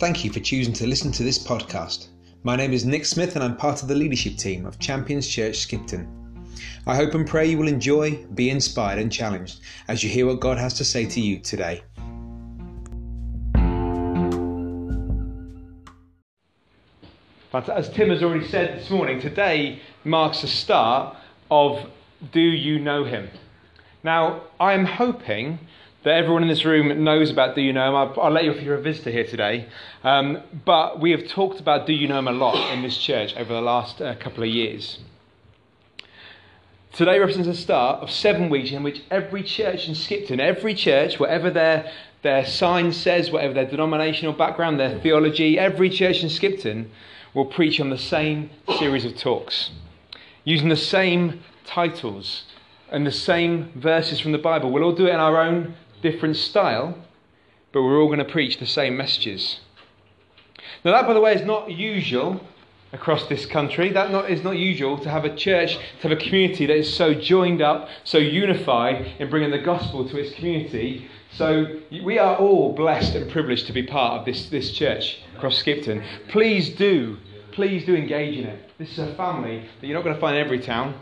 Thank you for choosing to listen to this podcast. My name is Nick Smith and I'm part of the leadership team of Champions Church Skipton. I hope and pray you will enjoy, be inspired, and challenged as you hear what God has to say to you today. As Tim has already said this morning, today marks the start of Do You Know Him? Now, I am hoping that everyone in this room knows about Do You Know Him. I'll, I'll let you if you're a visitor here today. Um, but we have talked about Do You Know Him a lot in this church over the last uh, couple of years. Today represents the start of seven weeks in which every church in Skipton, every church, whatever their, their sign says, whatever their denominational background, their theology, every church in Skipton will preach on the same series of talks, using the same titles and the same verses from the Bible. We'll all do it in our own different style, but we're all going to preach the same messages. Now, that, by the way, is not usual across this country. That not, is not usual to have a church, to have a community that is so joined up, so unified in bringing the gospel to its community. So we are all blessed and privileged to be part of this, this church across Skipton. Please do, please do engage in it. This is a family that you're not going to find in every town.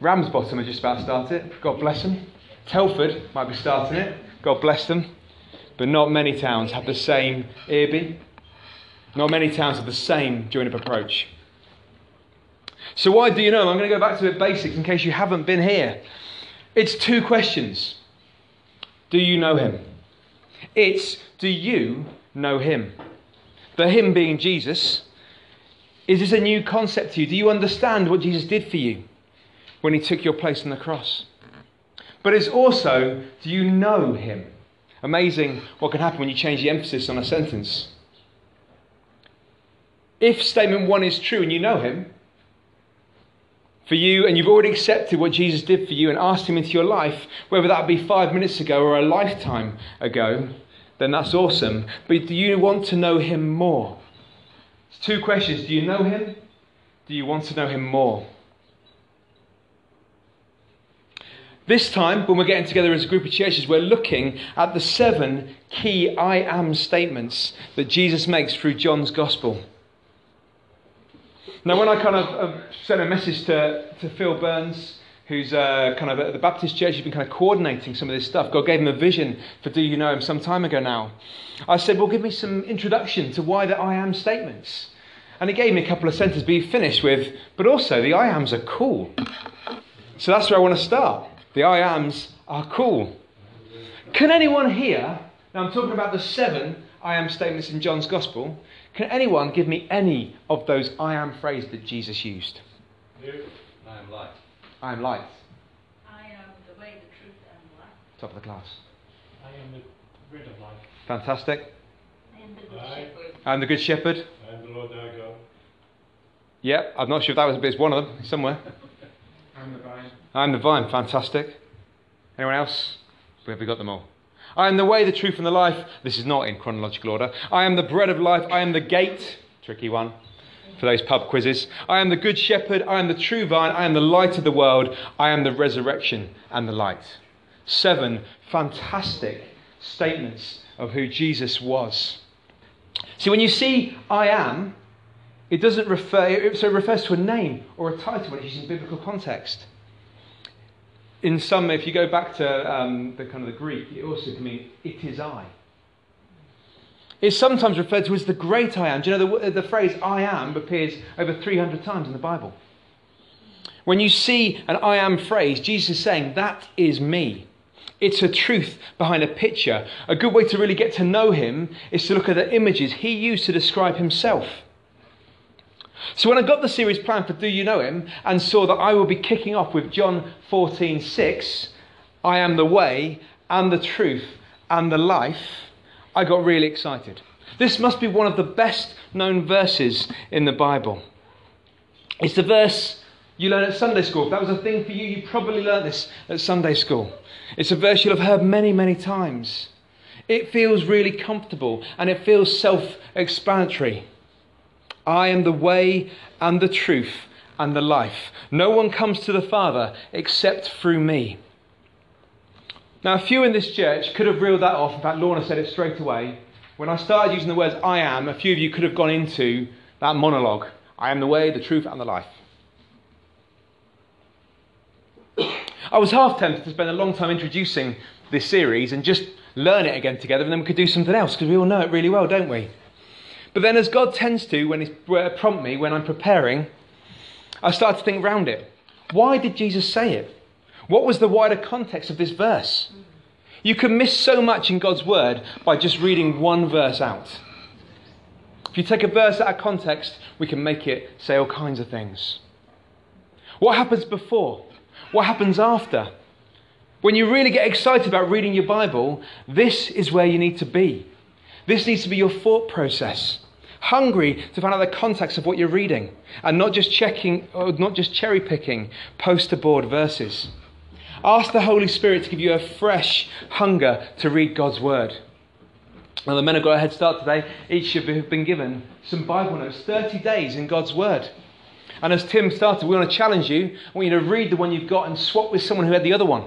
Ramsbottom are just about to start it. God bless them. Telford might be starting it. God bless them. But not many towns have the same Earby. Not many towns have the same join up approach. So, why do you know? Him? I'm going to go back to the basics in case you haven't been here. It's two questions Do you know him? It's Do you know him? The him being Jesus. Is this a new concept to you? Do you understand what Jesus did for you when he took your place on the cross? But it's also, do you know him? Amazing what can happen when you change the emphasis on a sentence. If statement one is true and you know him, for you, and you've already accepted what Jesus did for you and asked him into your life, whether that be five minutes ago or a lifetime ago, then that's awesome. But do you want to know him more? It's two questions. Do you know him? Do you want to know him more? This time, when we're getting together as a group of churches, we're looking at the seven key I am statements that Jesus makes through John's Gospel. Now, when I kind of uh, sent a message to, to Phil Burns, who's uh, kind of at the Baptist church, he's been kind of coordinating some of this stuff. God gave him a vision for Do You Know Him some time ago now. I said, Well, give me some introduction to why the I am statements. And he gave me a couple of sentences, but he finished with, But also, the I ams are cool. So that's where I want to start. The I ams are cool. Can anyone here, now I'm talking about the seven I am statements in John's Gospel, can anyone give me any of those I am phrases that Jesus used? I am light. I am light. I am the way, the truth, and the life. Top of the class. I am the bread of life. Fantastic. I am the good Aye. shepherd. I'm the Good Shepherd. I am the Lord thy God. Yep, I'm not sure if that was, but it's one of them somewhere. I'm the vine. I'm the vine. Fantastic. Anyone else? Have we got them all? I am the way, the truth, and the life. This is not in chronological order. I am the bread of life. I am the gate. Tricky one for those pub quizzes. I am the good shepherd. I am the true vine. I am the light of the world. I am the resurrection and the light. Seven fantastic statements of who Jesus was. See, when you see I am, it doesn't refer, so it refers to a name or a title when it's used in biblical context. In some, if you go back to um, the kind of the Greek, it also can mean it is I. It's sometimes referred to as the great I am. Do you know the, the phrase I am appears over 300 times in the Bible? When you see an I am phrase, Jesus is saying, That is me. It's a truth behind a picture. A good way to really get to know him is to look at the images he used to describe himself. So when I got the series planned for Do You Know Him and saw that I will be kicking off with John 14 6, I am the way and the truth and the life, I got really excited. This must be one of the best known verses in the Bible. It's the verse you learn at Sunday school. If that was a thing for you, you probably learned this at Sunday school. It's a verse you'll have heard many, many times. It feels really comfortable and it feels self explanatory. I am the way and the truth and the life. No one comes to the Father except through me. Now, a few in this church could have reeled that off. In fact, Lorna said it straight away when I started using the words I am, a few of you could have gone into that monologue I am the way, the truth, and the life. I was half tempted to spend a long time introducing this series and just learn it again together, and then we could do something else because we all know it really well, don't we? But then, as God tends to when He uh, prompt me when I'm preparing, I start to think around it. Why did Jesus say it? What was the wider context of this verse? You can miss so much in God's word by just reading one verse out. If you take a verse out of context, we can make it say all kinds of things. What happens before? What happens after? When you really get excited about reading your Bible, this is where you need to be. This needs to be your thought process. Hungry to find out the context of what you're reading and not just checking or not just cherry picking poster board verses. Ask the Holy Spirit to give you a fresh hunger to read God's word. Now, the men have got a head start today. Each of you have been given some Bible notes, 30 days in God's word. And as Tim started, we want to challenge you. I want you to read the one you've got and swap with someone who had the other one.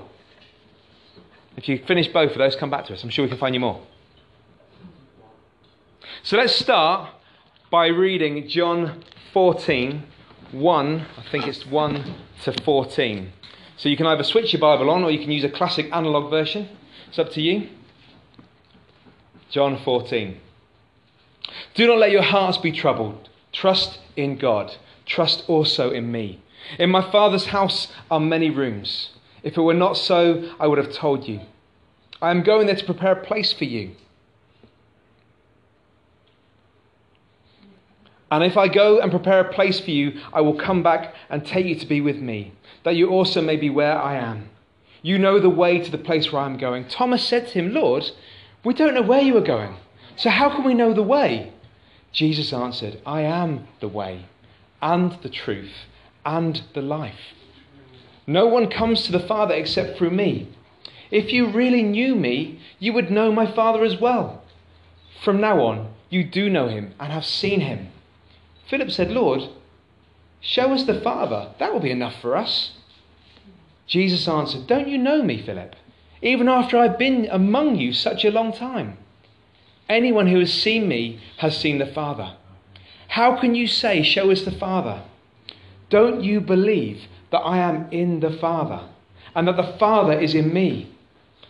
If you finish both of those, come back to us. I'm sure we can find you more. So let's start by reading John 14, 1, I think it's 1 to 14. So you can either switch your Bible on or you can use a classic analog version. It's up to you. John 14. Do not let your hearts be troubled. Trust in God. Trust also in me. In my Father's house are many rooms. If it were not so, I would have told you. I am going there to prepare a place for you. And if I go and prepare a place for you, I will come back and take you to be with me, that you also may be where I am. You know the way to the place where I am going. Thomas said to him, Lord, we don't know where you are going, so how can we know the way? Jesus answered, I am the way, and the truth, and the life. No one comes to the Father except through me. If you really knew me, you would know my Father as well. From now on, you do know him and have seen him. Philip said, Lord, show us the Father. That will be enough for us. Jesus answered, Don't you know me, Philip? Even after I've been among you such a long time. Anyone who has seen me has seen the Father. How can you say, Show us the Father? Don't you believe that I am in the Father and that the Father is in me?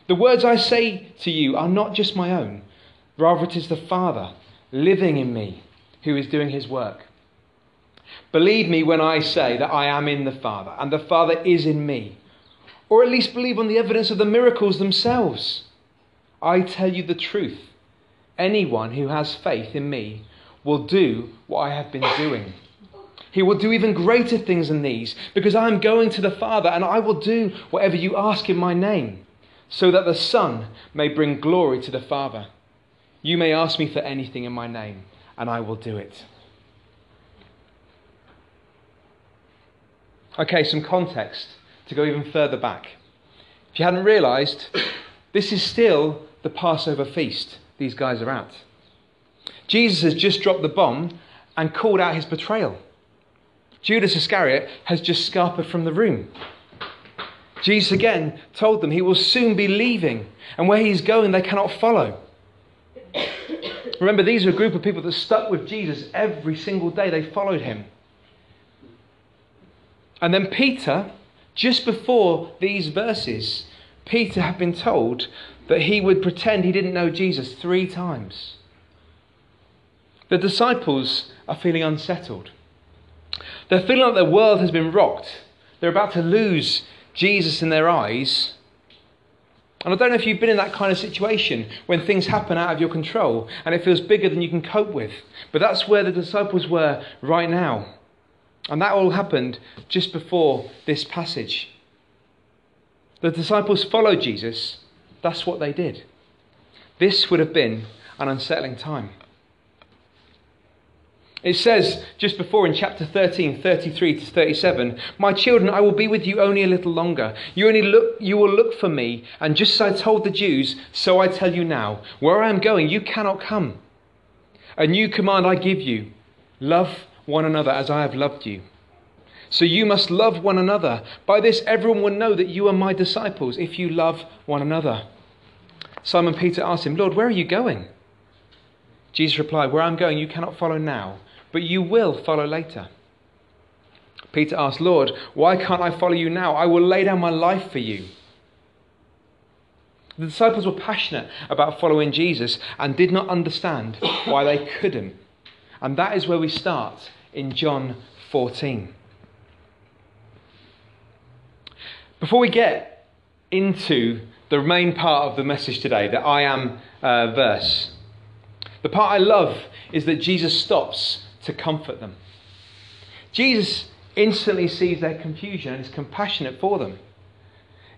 The words I say to you are not just my own, rather, it is the Father living in me who is doing his work. Believe me when I say that I am in the Father and the Father is in me or at least believe on the evidence of the miracles themselves. I tell you the truth. Anyone who has faith in me will do what I have been doing. He will do even greater things than these, because I am going to the Father, and I will do whatever you ask in my name, so that the Son may bring glory to the Father. You may ask me for anything in my name, and I will do it. Okay, some context to go even further back. If you hadn't realized, this is still the Passover feast these guys are at. Jesus has just dropped the bomb and called out his betrayal. Judas Iscariot has just scarpered from the room. Jesus again told them he will soon be leaving, and where he's going, they cannot follow. Remember, these are a group of people that stuck with Jesus every single day. They followed him. And then Peter just before these verses, Peter had been told that he would pretend he didn't know Jesus three times. The disciples are feeling unsettled. They're feeling like their world has been rocked. They're about to lose Jesus in their eyes. And I don't know if you've been in that kind of situation when things happen out of your control and it feels bigger than you can cope with. But that's where the disciples were right now. And that all happened just before this passage. The disciples followed Jesus. That's what they did. This would have been an unsettling time. It says just before in chapter 13, 33 to 37, My children, I will be with you only a little longer. You only look you will look for me, and just as I told the Jews, so I tell you now, where I am going, you cannot come. A new command I give you love one another as I have loved you. So you must love one another. By this, everyone will know that you are my disciples if you love one another. Simon Peter asked him, Lord, where are you going? Jesus replied, Where I'm going, you cannot follow now, but you will follow later. Peter asked, Lord, why can't I follow you now? I will lay down my life for you. The disciples were passionate about following Jesus and did not understand why they couldn't. And that is where we start in John 14. Before we get into the main part of the message today, the I am uh, verse, the part I love is that Jesus stops to comfort them. Jesus instantly sees their confusion and is compassionate for them.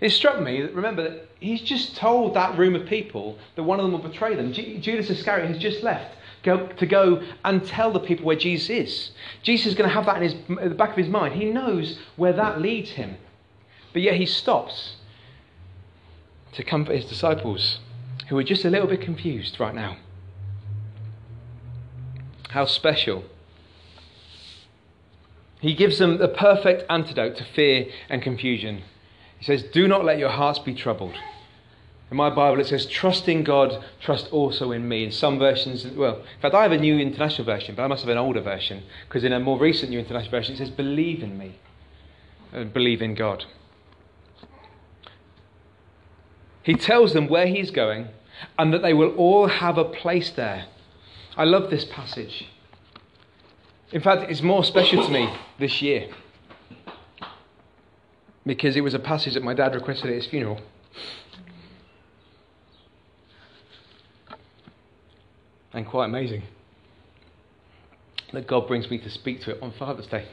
It struck me that, remember, that he's just told that room of people that one of them will betray them. Judas Iscariot has just left go, to go and tell the people where Jesus is. Jesus is going to have that in, his, in the back of his mind. He knows where that leads him. But yet he stops to comfort his disciples who are just a little bit confused right now. How special. He gives them the perfect antidote to fear and confusion. He says, Do not let your hearts be troubled. In my Bible, it says, Trust in God, trust also in me. In some versions, well, in fact, I have a new international version, but I must have an older version, because in a more recent new international version, it says, Believe in me, and believe in God. He tells them where he's going and that they will all have a place there. I love this passage. In fact, it's more special to me this year because it was a passage that my dad requested at his funeral. And quite amazing that God brings me to speak to it on Father's Day.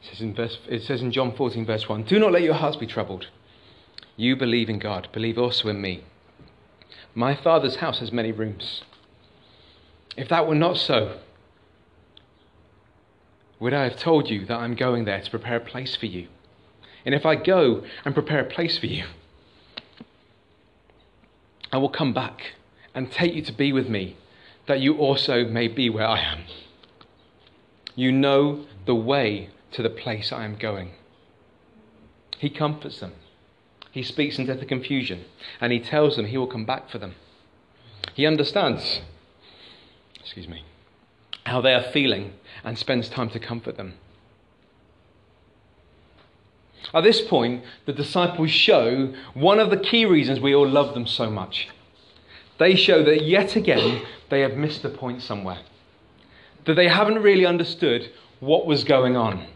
It says in, verse, it says in John 14, verse 1 Do not let your hearts be troubled. You believe in God, believe also in me. My Father's house has many rooms. If that were not so, would I have told you that I'm going there to prepare a place for you? And if I go and prepare a place for you, I will come back and take you to be with me, that you also may be where I am. You know the way to the place I am going. He comforts them. He speaks into the confusion, and he tells them he will come back for them. He understands, excuse me, how they are feeling and spends time to comfort them. At this point, the disciples show one of the key reasons we all love them so much. They show that yet again they have missed the point somewhere, that they haven't really understood what was going on.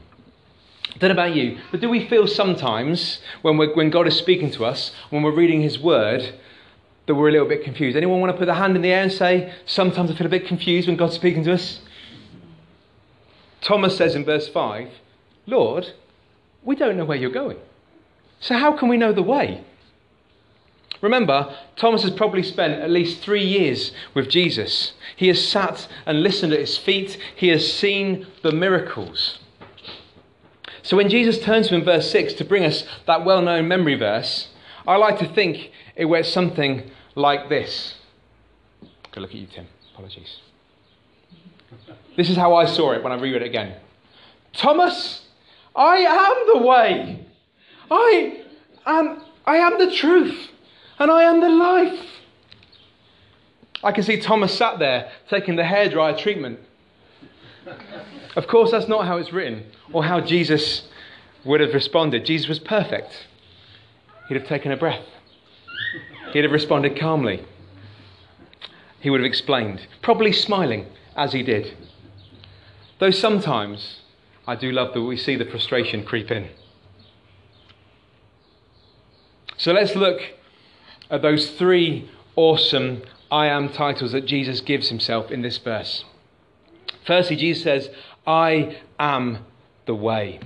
I don't know about you, but do we feel sometimes when, when God is speaking to us, when we're reading His Word, that we're a little bit confused? Anyone want to put their hand in the air and say, Sometimes I feel a bit confused when God's speaking to us? Thomas says in verse 5, Lord, we don't know where you're going. So how can we know the way? Remember, Thomas has probably spent at least three years with Jesus. He has sat and listened at his feet, he has seen the miracles. So when Jesus turns to him in verse 6 to bring us that well known memory verse, I like to think it went something like this. Good look at you, Tim. Apologies. This is how I saw it when I reread it again. Thomas, I am the way. I am, I am the truth. And I am the life. I can see Thomas sat there taking the hairdryer treatment. Of course, that's not how it's written or how Jesus would have responded. Jesus was perfect. He'd have taken a breath, he'd have responded calmly. He would have explained, probably smiling as he did. Though sometimes I do love that we see the frustration creep in. So let's look at those three awesome I am titles that Jesus gives himself in this verse. Firstly, Jesus says, I am the way.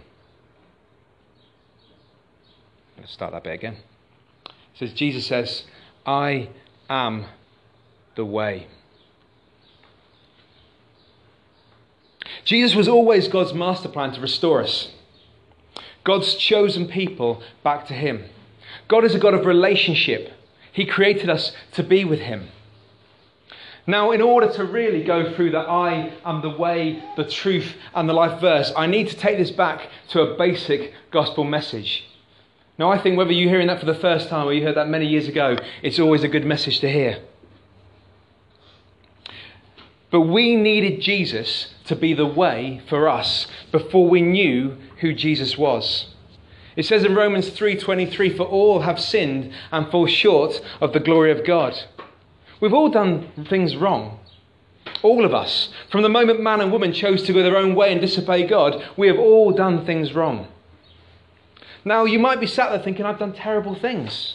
Let's start that bit again. It says, Jesus says, I am the way. Jesus was always God's master plan to restore us. God's chosen people back to Him. God is a God of relationship. He created us to be with Him. Now, in order to really go through the I am the way, the truth, and the life verse, I need to take this back to a basic gospel message. Now, I think whether you're hearing that for the first time or you heard that many years ago, it's always a good message to hear. But we needed Jesus to be the way for us before we knew who Jesus was. It says in Romans 3:23 for all have sinned and fall short of the glory of God. We've all done things wrong. All of us. From the moment man and woman chose to go their own way and disobey God, we have all done things wrong. Now, you might be sat there thinking, I've done terrible things.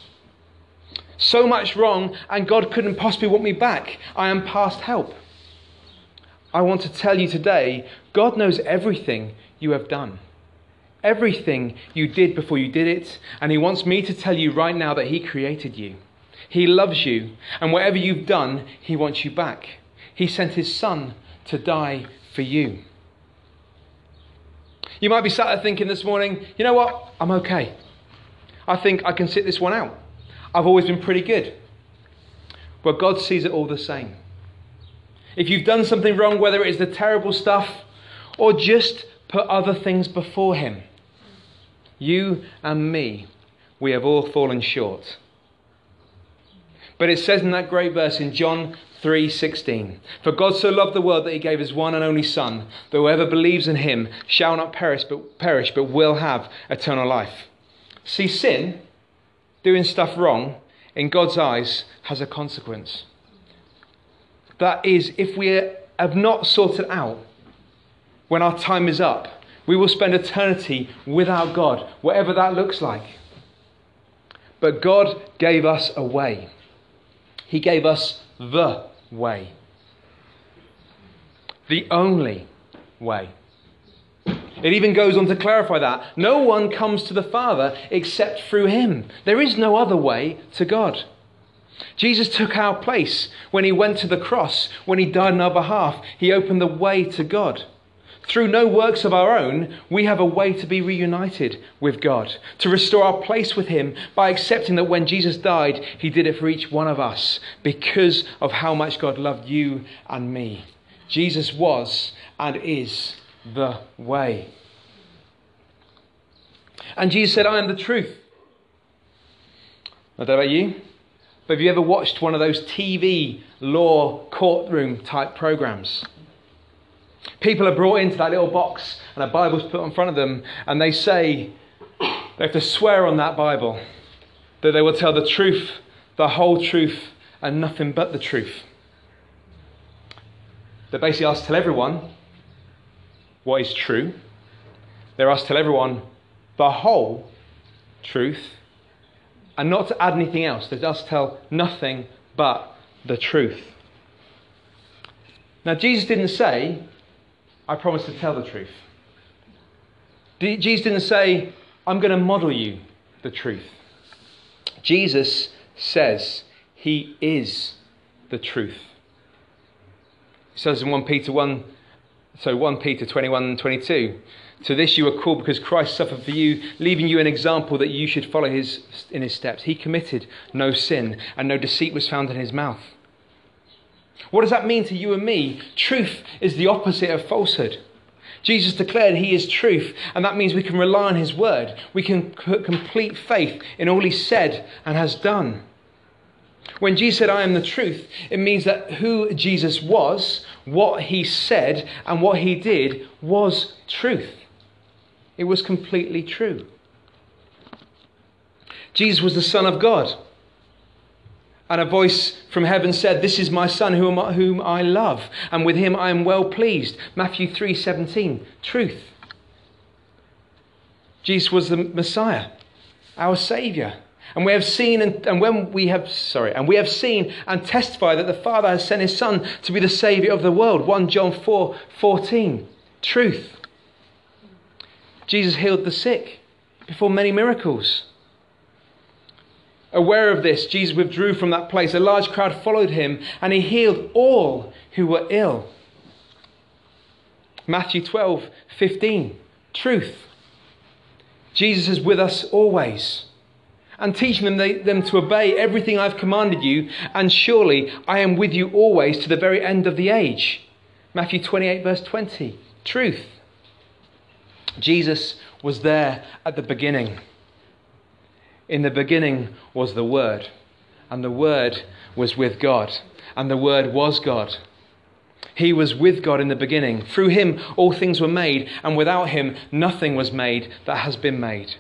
So much wrong, and God couldn't possibly want me back. I am past help. I want to tell you today God knows everything you have done, everything you did before you did it, and He wants me to tell you right now that He created you. He loves you, and whatever you've done, He wants you back. He sent His Son to die for you. You might be sat there thinking this morning, you know what? I'm okay. I think I can sit this one out. I've always been pretty good. But God sees it all the same. If you've done something wrong, whether it is the terrible stuff or just put other things before Him, you and me, we have all fallen short. But it says in that great verse in John 3:16, "For God so loved the world that he gave his one and only son, that whoever believes in him shall not perish but perish but will have eternal life." See sin, doing stuff wrong, in God's eyes has a consequence. That is if we have not sorted out when our time is up, we will spend eternity without God, whatever that looks like. But God gave us a way. He gave us the way. The only way. It even goes on to clarify that. No one comes to the Father except through him. There is no other way to God. Jesus took our place when he went to the cross, when he died on our behalf. He opened the way to God. Through no works of our own, we have a way to be reunited with God, to restore our place with Him by accepting that when Jesus died, He did it for each one of us because of how much God loved you and me. Jesus was and is the way. And Jesus said, I am the truth. I don't know about you, but have you ever watched one of those TV law courtroom type programs? People are brought into that little box and a Bible's put in front of them, and they say they have to swear on that Bible that they will tell the truth, the whole truth, and nothing but the truth. They're basically asked to tell everyone what is true. They're asked to tell everyone the whole truth and not to add anything else. Asked to tell nothing but the truth. Now, Jesus didn't say, I promise to tell the truth. Jesus didn't say, I'm going to model you the truth. Jesus says he is the truth. He says in 1 Peter 1, so 1 Peter 21 and 22, to this you are called because Christ suffered for you, leaving you an example that you should follow his, in his steps. He committed no sin, and no deceit was found in his mouth. What does that mean to you and me? Truth is the opposite of falsehood. Jesus declared he is truth, and that means we can rely on his word. We can put complete faith in all he said and has done. When Jesus said, I am the truth, it means that who Jesus was, what he said, and what he did was truth. It was completely true. Jesus was the Son of God. And a voice from heaven said, This is my son whom I, whom I love, and with him I am well pleased. Matthew 3:17. Truth. Jesus was the Messiah, our Savior. And we have seen and, and when we have sorry, and we have seen and testify that the Father has sent his Son to be the Savior of the world. 1 John 4 14. Truth. Jesus healed the sick, performed many miracles. Aware of this, Jesus withdrew from that place. A large crowd followed him, and he healed all who were ill. Matthew 12, 15. Truth. Jesus is with us always and teaching them, they, them to obey everything I've commanded you, and surely I am with you always to the very end of the age. Matthew 28, verse 20. Truth. Jesus was there at the beginning. In the beginning was the Word, and the Word was with God, and the Word was God. He was with God in the beginning. Through him all things were made, and without him nothing was made that has been made.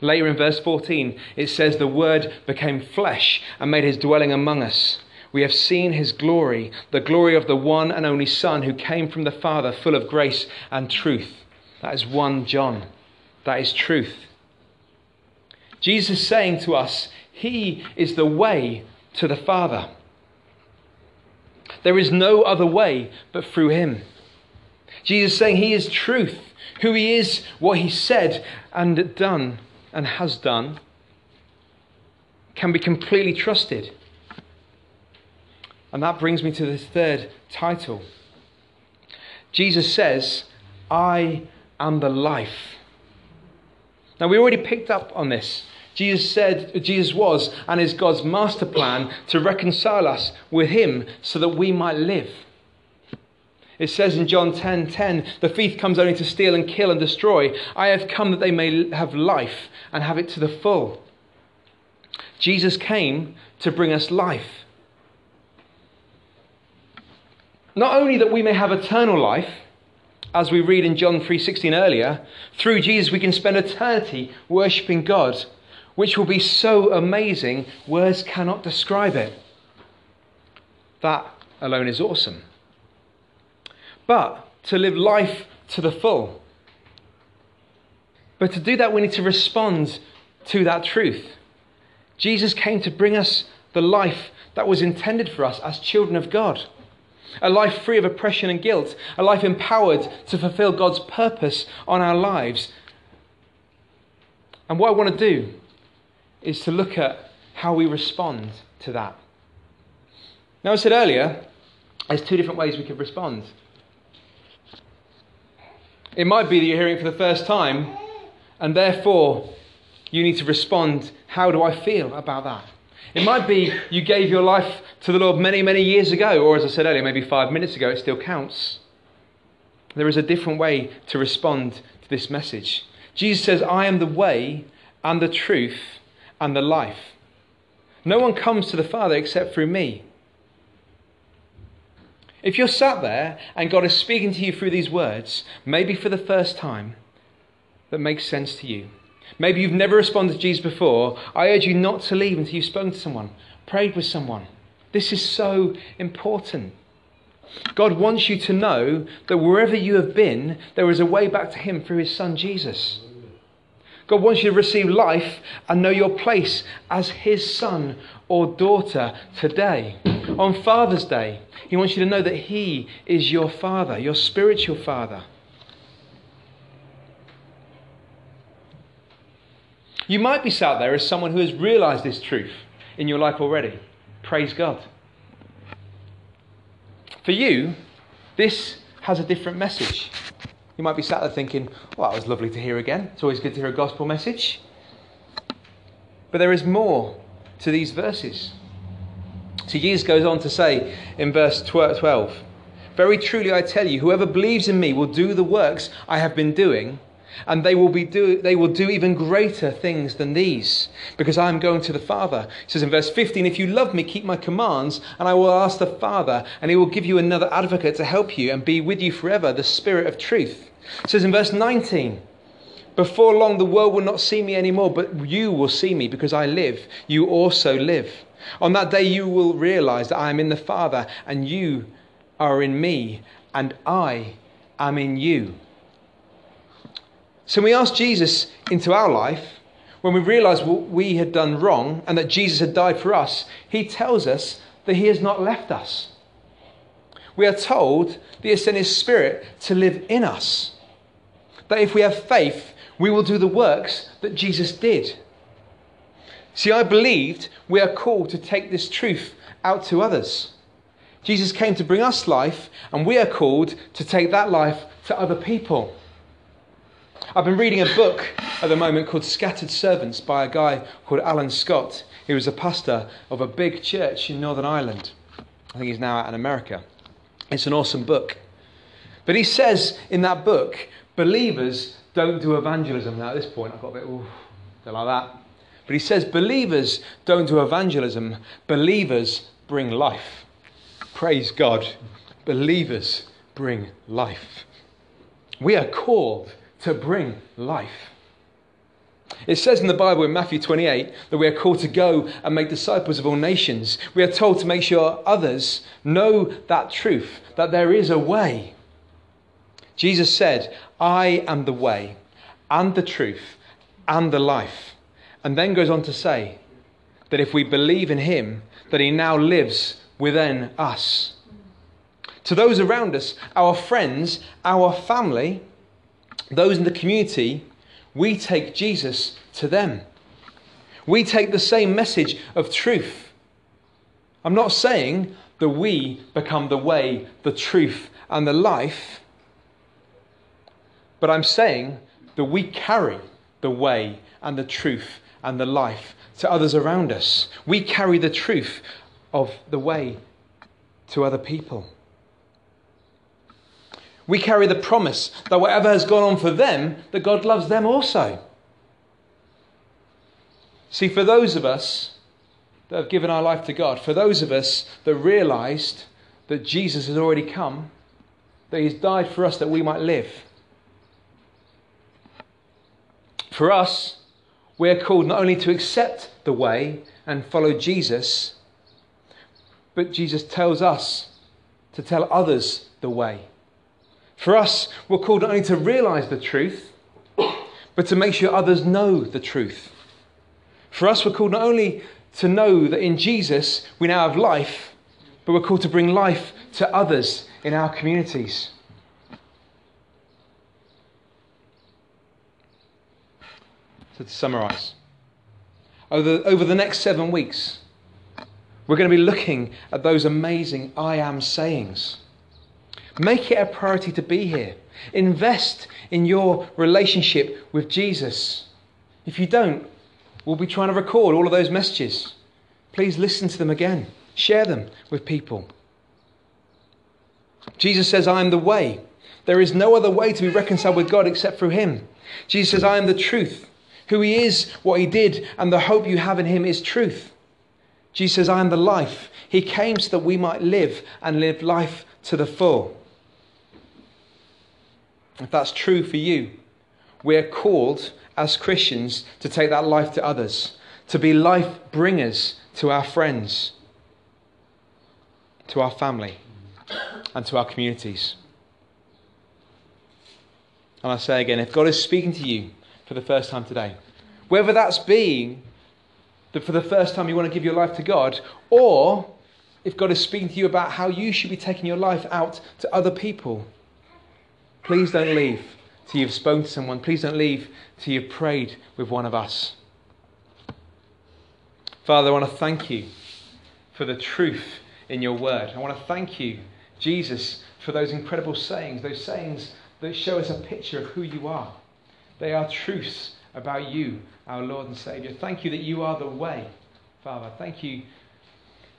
Later in verse 14, it says, The Word became flesh and made his dwelling among us. We have seen his glory, the glory of the one and only Son who came from the Father, full of grace and truth. That is 1 John. That is truth. Jesus saying to us, He is the way to the Father. There is no other way but through Him. Jesus saying He is truth, who He is, what He said and done and has done, can be completely trusted. And that brings me to the third title. Jesus says, I am the life. Now, we already picked up on this. Jesus said, Jesus was and is God's master plan to reconcile us with Him so that we might live. It says in John 10 10, the thief comes only to steal and kill and destroy. I have come that they may have life and have it to the full. Jesus came to bring us life. Not only that we may have eternal life, as we read in John 3:16 earlier, through Jesus we can spend eternity worshiping God, which will be so amazing words cannot describe it. That alone is awesome. But to live life to the full. But to do that, we need to respond to that truth. Jesus came to bring us the life that was intended for us as children of God. A life free of oppression and guilt, a life empowered to fulfill God's purpose on our lives. And what I want to do is to look at how we respond to that. Now, I said earlier, there's two different ways we could respond. It might be that you're hearing it for the first time, and therefore you need to respond how do I feel about that? It might be you gave your life to the Lord many, many years ago, or as I said earlier, maybe five minutes ago, it still counts. There is a different way to respond to this message. Jesus says, I am the way and the truth and the life. No one comes to the Father except through me. If you're sat there and God is speaking to you through these words, maybe for the first time, that makes sense to you. Maybe you've never responded to Jesus before. I urge you not to leave until you've spoken to someone, prayed with someone. This is so important. God wants you to know that wherever you have been, there is a way back to Him through His Son Jesus. God wants you to receive life and know your place as His son or daughter today. On Father's Day, He wants you to know that He is your Father, your spiritual Father. You might be sat there as someone who has realized this truth in your life already. Praise God. For you, this has a different message. You might be sat there thinking, well, that was lovely to hear again. It's always good to hear a gospel message. But there is more to these verses. So Jesus goes on to say in verse 12, Very truly I tell you, whoever believes in me will do the works I have been doing and they will, be do, they will do even greater things than these, because I am going to the Father. He says in verse 15, If you love me, keep my commands, and I will ask the Father, and he will give you another advocate to help you and be with you forever, the Spirit of truth. It says in verse 19, Before long the world will not see me anymore, but you will see me, because I live. You also live. On that day you will realize that I am in the Father, and you are in me, and I am in you. So when we ask Jesus into our life, when we realize what we had done wrong and that Jesus had died for us, he tells us that he has not left us. We are told that he has sent his spirit to live in us. That if we have faith, we will do the works that Jesus did. See, I believed we are called to take this truth out to others. Jesus came to bring us life, and we are called to take that life to other people. I've been reading a book at the moment called Scattered Servants by a guy called Alan Scott. He was a pastor of a big church in Northern Ireland. I think he's now out in America. It's an awesome book. But he says in that book, believers don't do evangelism. Now, at this point, I've got a bit, ooh, don't like that. But But he says believers don't do evangelism, believers bring life. Praise God. Believers bring life. We are called to bring life. It says in the Bible in Matthew 28 that we are called to go and make disciples of all nations. We are told to make sure others know that truth, that there is a way. Jesus said, I am the way and the truth and the life. And then goes on to say that if we believe in him, that he now lives within us. To those around us, our friends, our family, those in the community, we take Jesus to them. We take the same message of truth. I'm not saying that we become the way, the truth, and the life, but I'm saying that we carry the way and the truth and the life to others around us. We carry the truth of the way to other people. We carry the promise that whatever has gone on for them, that God loves them also. See, for those of us that have given our life to God, for those of us that realized that Jesus has already come, that He's died for us that we might live, for us, we are called not only to accept the way and follow Jesus, but Jesus tells us to tell others the way. For us, we're called not only to realize the truth, but to make sure others know the truth. For us, we're called not only to know that in Jesus we now have life, but we're called to bring life to others in our communities. So, to summarize, over, over the next seven weeks, we're going to be looking at those amazing I am sayings. Make it a priority to be here. Invest in your relationship with Jesus. If you don't, we'll be trying to record all of those messages. Please listen to them again, share them with people. Jesus says, I am the way. There is no other way to be reconciled with God except through Him. Jesus says, I am the truth. Who He is, what He did, and the hope you have in Him is truth. Jesus says, I am the life. He came so that we might live and live life to the full. If that's true for you, we're called as Christians to take that life to others, to be life bringers to our friends, to our family, and to our communities. And I say again, if God is speaking to you for the first time today, whether that's being that for the first time you want to give your life to God, or if God is speaking to you about how you should be taking your life out to other people, please don't leave till you've spoken to someone. Please don't leave till you've prayed with one of us. Father, I want to thank you for the truth in your word. I want to thank you, Jesus, for those incredible sayings, those sayings that show us a picture of who you are. They are truths about you, our Lord and Saviour. Thank you that you are the way, Father. Thank you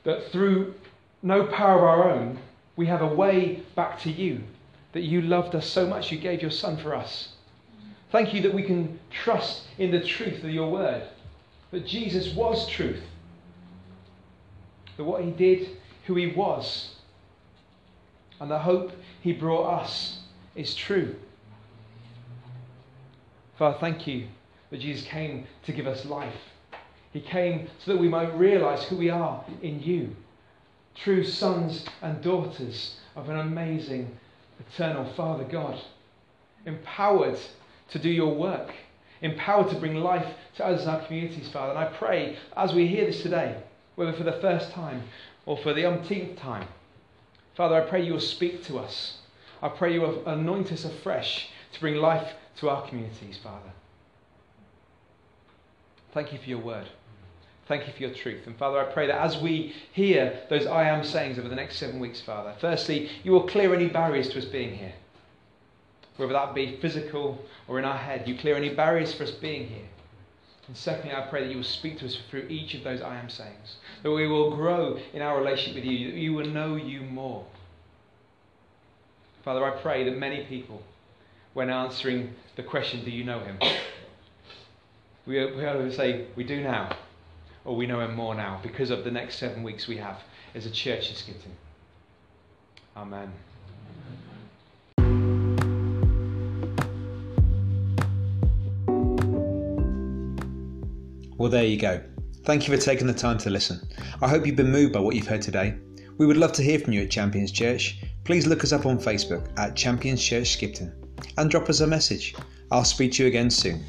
that through no power of our own, we have a way back to you, that you loved us so much you gave your Son for us. Thank you that we can trust in the truth of your word, that Jesus was truth, that what he did, who he was, and the hope he brought us is true. Father, thank you that Jesus came to give us life. He came so that we might realize who we are in you. True sons and daughters of an amazing, eternal Father God. Empowered to do your work. Empowered to bring life to us in our communities, Father. And I pray as we hear this today, whether for the first time or for the umpteenth time, Father, I pray you will speak to us. I pray you will anoint us afresh to bring life to our communities, Father. Thank you for your word. Thank you for your truth. And Father, I pray that as we hear those I am sayings over the next seven weeks, Father, firstly, you will clear any barriers to us being here. Whether that be physical or in our head, you clear any barriers for us being here. And secondly, I pray that you will speak to us through each of those I am sayings. That we will grow in our relationship with you, that you will know you more. Father, I pray that many people, when answering the question, Do you know him? We, we say we do now, or we know Him more now because of the next seven weeks we have as a church in Skipton. Amen. Well, there you go. Thank you for taking the time to listen. I hope you've been moved by what you've heard today. We would love to hear from you at Champions Church. Please look us up on Facebook at Champions Church Skipton and drop us a message. I'll speak to you again soon.